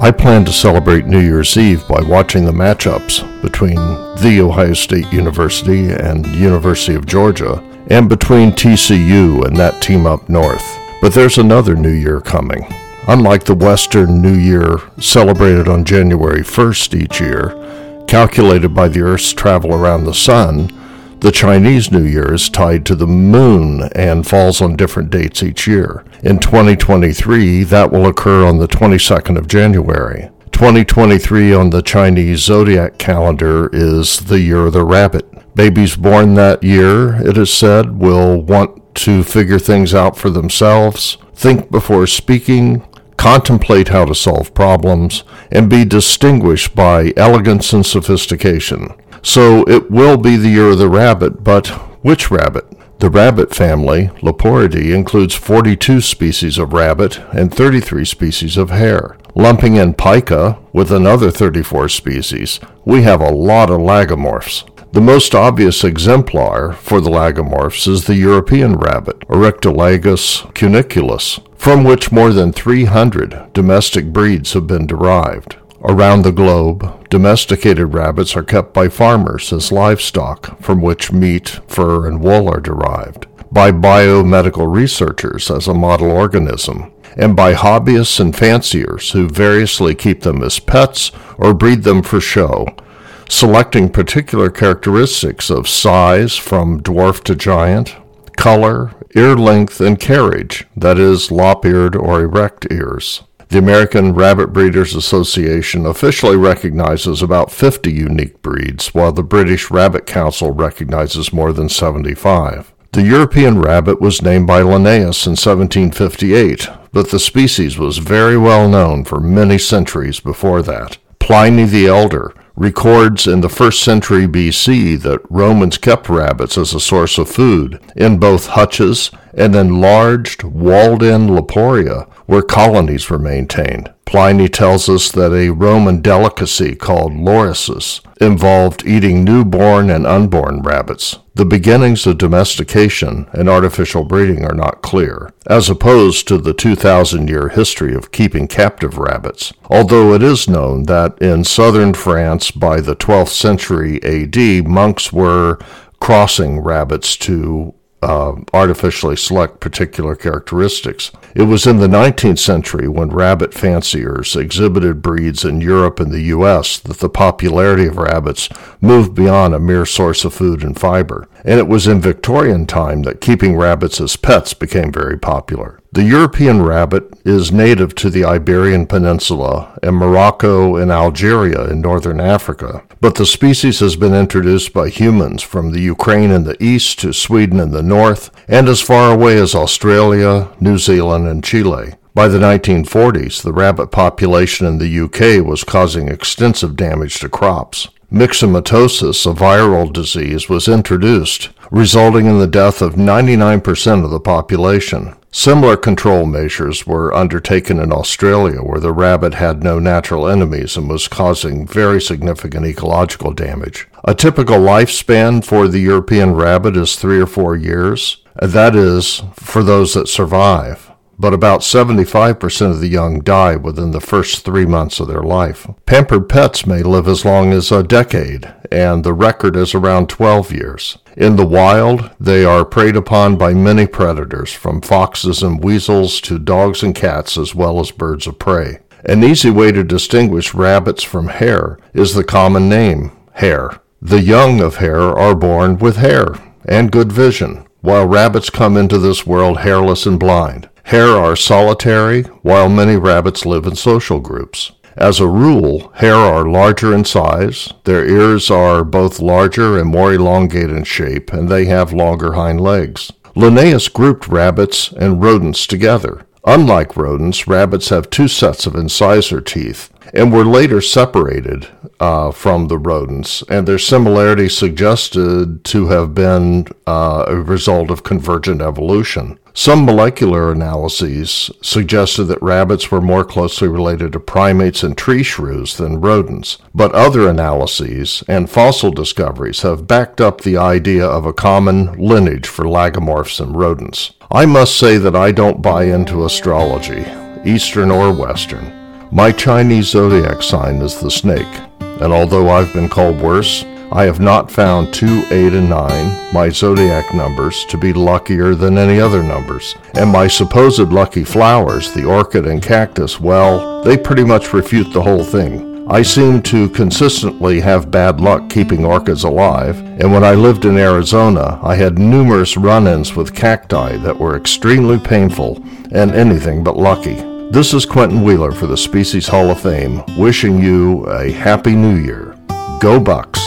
I plan to celebrate New Year's Eve by watching the matchups between The Ohio State University and University of Georgia, and between TCU and that team up north. But there's another New Year coming. Unlike the Western New Year celebrated on January 1st each year, calculated by the Earth's travel around the Sun, the Chinese New Year is tied to the moon and falls on different dates each year. In 2023, that will occur on the 22nd of January. 2023 on the Chinese zodiac calendar is the year of the rabbit. Babies born that year, it is said, will want to figure things out for themselves, think before speaking, contemplate how to solve problems, and be distinguished by elegance and sophistication. So it will be the year of the rabbit, but which rabbit? The rabbit family, Leporidae, includes 42 species of rabbit and 33 species of hare. Lumping in pika with another 34 species, we have a lot of lagomorphs. The most obvious exemplar for the lagomorphs is the European rabbit, Oryctolagus cuniculus, from which more than 300 domestic breeds have been derived. Around the globe, domesticated rabbits are kept by farmers as livestock from which meat, fur, and wool are derived, by biomedical researchers as a model organism, and by hobbyists and fanciers who variously keep them as pets or breed them for show, selecting particular characteristics of size from dwarf to giant, color, ear length, and carriage, that is, lop eared or erect ears. The American Rabbit Breeders Association officially recognizes about 50 unique breeds, while the British Rabbit Council recognizes more than 75. The European rabbit was named by Linnaeus in 1758, but the species was very well known for many centuries before that. Pliny the Elder records in the first century BC that Romans kept rabbits as a source of food in both hutches and enlarged, walled in Leporia, where colonies were maintained. Pliny tells us that a Roman delicacy called laurices involved eating newborn and unborn rabbits. The beginnings of domestication and artificial breeding are not clear, as opposed to the 2,000 year history of keeping captive rabbits, although it is known that in southern France by the 12th century AD, monks were crossing rabbits to uh, artificially select particular characteristics. It was in the 19th century when rabbit fanciers exhibited breeds in Europe and the U.S. that the popularity of rabbits moved beyond a mere source of food and fiber. And it was in Victorian time that keeping rabbits as pets became very popular. The European rabbit is native to the Iberian Peninsula and Morocco and Algeria in northern Africa, but the species has been introduced by humans from the Ukraine in the east to Sweden in the north and as far away as Australia, New Zealand, and Chile. By the 1940s, the rabbit population in the UK was causing extensive damage to crops. Myxomatosis, a viral disease, was introduced, resulting in the death of 99% of the population. Similar control measures were undertaken in Australia, where the rabbit had no natural enemies and was causing very significant ecological damage. A typical lifespan for the European rabbit is three or four years. That is, for those that survive but about 75% of the young die within the first three months of their life. Pampered pets may live as long as a decade, and the record is around 12 years. In the wild, they are preyed upon by many predators, from foxes and weasels to dogs and cats, as well as birds of prey. An easy way to distinguish rabbits from hare is the common name, hare. The young of hare are born with hair and good vision, while rabbits come into this world hairless and blind. Hare are solitary, while many rabbits live in social groups. As a rule, hare are larger in size, their ears are both larger and more elongated in shape, and they have longer hind legs. Linnaeus grouped rabbits and rodents together. Unlike rodents, rabbits have two sets of incisor teeth and were later separated uh, from the rodents, and their similarity suggested to have been uh, a result of convergent evolution. Some molecular analyses suggested that rabbits were more closely related to primates and tree shrews than rodents, but other analyses and fossil discoveries have backed up the idea of a common lineage for lagomorphs and rodents. I must say that I don't buy into astrology, Eastern or Western. My Chinese zodiac sign is the snake, and although I've been called worse, I have not found 2, 8, and 9, my zodiac numbers, to be luckier than any other numbers. And my supposed lucky flowers, the orchid and cactus, well, they pretty much refute the whole thing. I seem to consistently have bad luck keeping orchids alive, and when I lived in Arizona, I had numerous run ins with cacti that were extremely painful and anything but lucky. This is Quentin Wheeler for the Species Hall of Fame, wishing you a Happy New Year. Go Bucks!